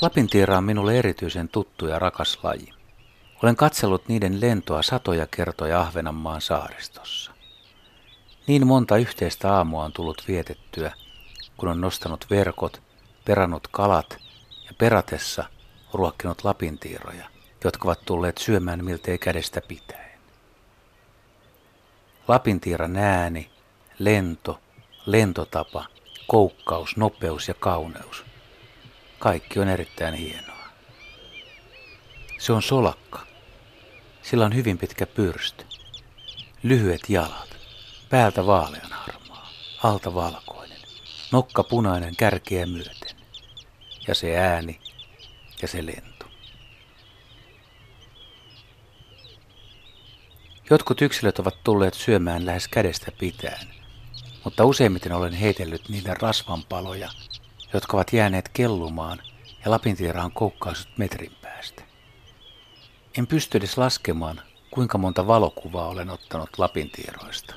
Lapintiira on minulle erityisen tuttu ja rakas laji. Olen katsellut niiden lentoa satoja kertoja Ahvenanmaan saaristossa. Niin monta yhteistä aamua on tullut vietettyä, kun on nostanut verkot, perannut kalat ja peratessa ruokkinut lapintiiroja, jotka ovat tulleet syömään miltei kädestä pitäen. Lapintiiran ääni, lento, lentotapa, koukkaus, nopeus ja kauneus. Kaikki on erittäin hienoa. Se on solakka. Sillä on hyvin pitkä pyrstö. Lyhyet jalat. Päältä vaalean harmaa. Alta valkoinen. Nokka punainen kärkeä myöten. Ja se ääni ja se lento. Jotkut yksilöt ovat tulleet syömään lähes kädestä pitäen, mutta useimmiten olen heitellyt niille rasvanpaloja, jotka ovat jääneet kellumaan ja Lapintiera on koukkausut metrin päästä. En pysty edes laskemaan, kuinka monta valokuvaa olen ottanut Lapintieroista.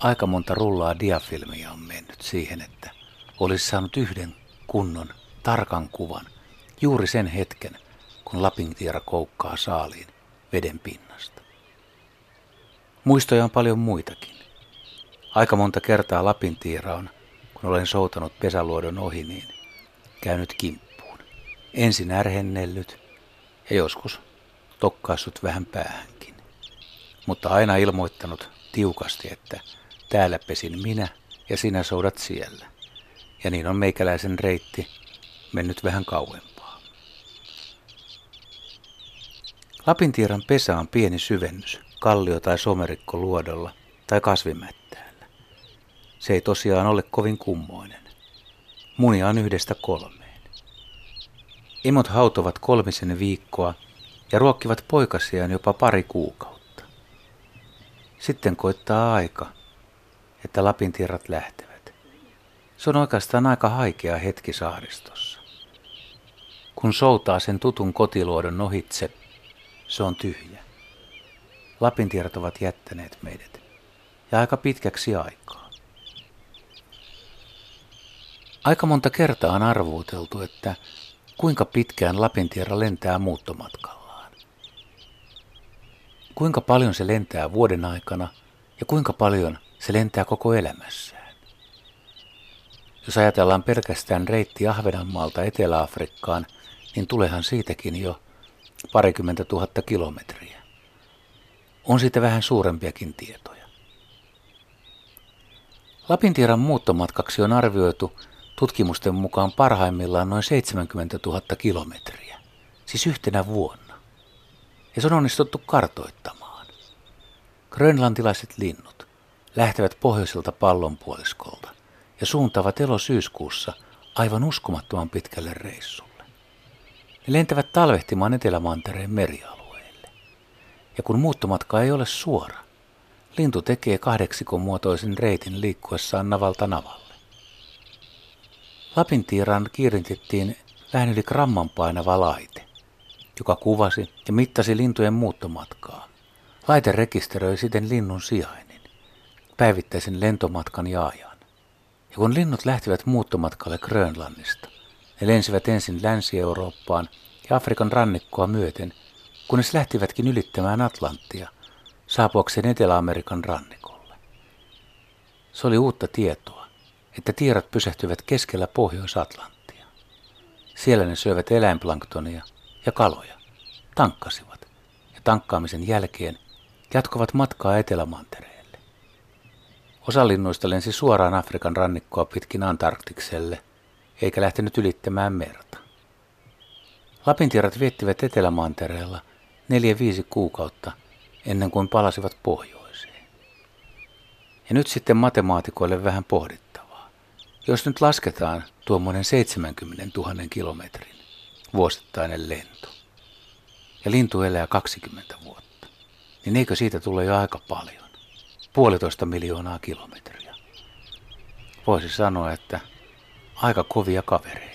Aika monta rullaa diafilmiä on mennyt siihen, että olisi saanut yhden kunnon, tarkan kuvan juuri sen hetken, kun Lapintiera koukkaa saaliin veden pinnasta. Muistoja on paljon muitakin. Aika monta kertaa Lapintiera on, kun olen soutanut pesäluodon ohi, niin käynyt kimppuun. Ensin ärhennellyt ja joskus tokkaissut vähän päähänkin. Mutta aina ilmoittanut tiukasti, että täällä pesin minä ja sinä soudat siellä. Ja niin on meikäläisen reitti mennyt vähän kauempaa. Lapintieran pesä on pieni syvennys, kallio tai somerikko luodolla tai kasvimättäällä. Se ei tosiaan ole kovin kummoinen. Munia on yhdestä kolmeen. Imot hautovat kolmisen viikkoa ja ruokkivat poikasiaan jopa pari kuukautta. Sitten koittaa aika, että Lapintierat lähtevät. Se on oikeastaan aika haikea hetki saaristossa. Kun soutaa sen tutun kotiluodon ohitse, se on tyhjä. Lapintierat ovat jättäneet meidät, ja aika pitkäksi aikaa. Aika monta kertaa on arvuuteltu, että kuinka pitkään Lapintiera lentää muuttomatkallaan. Kuinka paljon se lentää vuoden aikana ja kuinka paljon se lentää koko elämässään. Jos ajatellaan pelkästään reitti Ahvenanmaalta Etelä-Afrikkaan, niin tulehan siitäkin jo parikymmentä tuhatta kilometriä. On siitä vähän suurempiakin tietoja. Lapintieran muuttomatkaksi on arvioitu tutkimusten mukaan parhaimmillaan noin 70 000 kilometriä, siis yhtenä vuonna. Ja se on onnistuttu kartoittamaan. Grönlantilaiset linnut lähtevät pohjoiselta pallonpuoliskolta ja suuntaavat elosyyskuussa aivan uskomattoman pitkälle reissulle. Ne lentävät talvehtimaan Etelämantereen merialueelle. Ja kun muuttomatka ei ole suora, lintu tekee kahdeksikon muotoisen reitin liikkuessaan navalta navalle. Lapintiiraan kiirintettiin vähän yli gramman painava laite, joka kuvasi ja mittasi lintujen muuttomatkaa. Laite rekisteröi siten linnun sijainnin, päivittäisen lentomatkan ja ajan. Ja kun linnut lähtivät muuttomatkalle Grönlannista, ne lensivät ensin Länsi-Eurooppaan ja Afrikan rannikkoa myöten, kunnes lähtivätkin ylittämään Atlanttia, saapuakseen Etelä-Amerikan rannikolle. Se oli uutta tietoa että tiirat pysähtyivät keskellä Pohjois-Atlanttia. Siellä ne syövät eläinplanktonia ja kaloja, tankkasivat ja tankkaamisen jälkeen jatkoivat matkaa Etelämantereelle. Osa linnuista lensi suoraan Afrikan rannikkoa pitkin Antarktikselle, eikä lähtenyt ylittämään merta. Lapintiirat viettivät Etelämantereella neljä viisi kuukautta ennen kuin palasivat pohjoiseen. Ja nyt sitten matemaatikoille vähän pohdittiin. Jos nyt lasketaan tuommoinen 70 000 kilometrin vuosittainen lento, ja lintu elää 20 vuotta, niin eikö siitä tule jo aika paljon? Puolitoista miljoonaa kilometriä. Voisi sanoa, että aika kovia kavereita.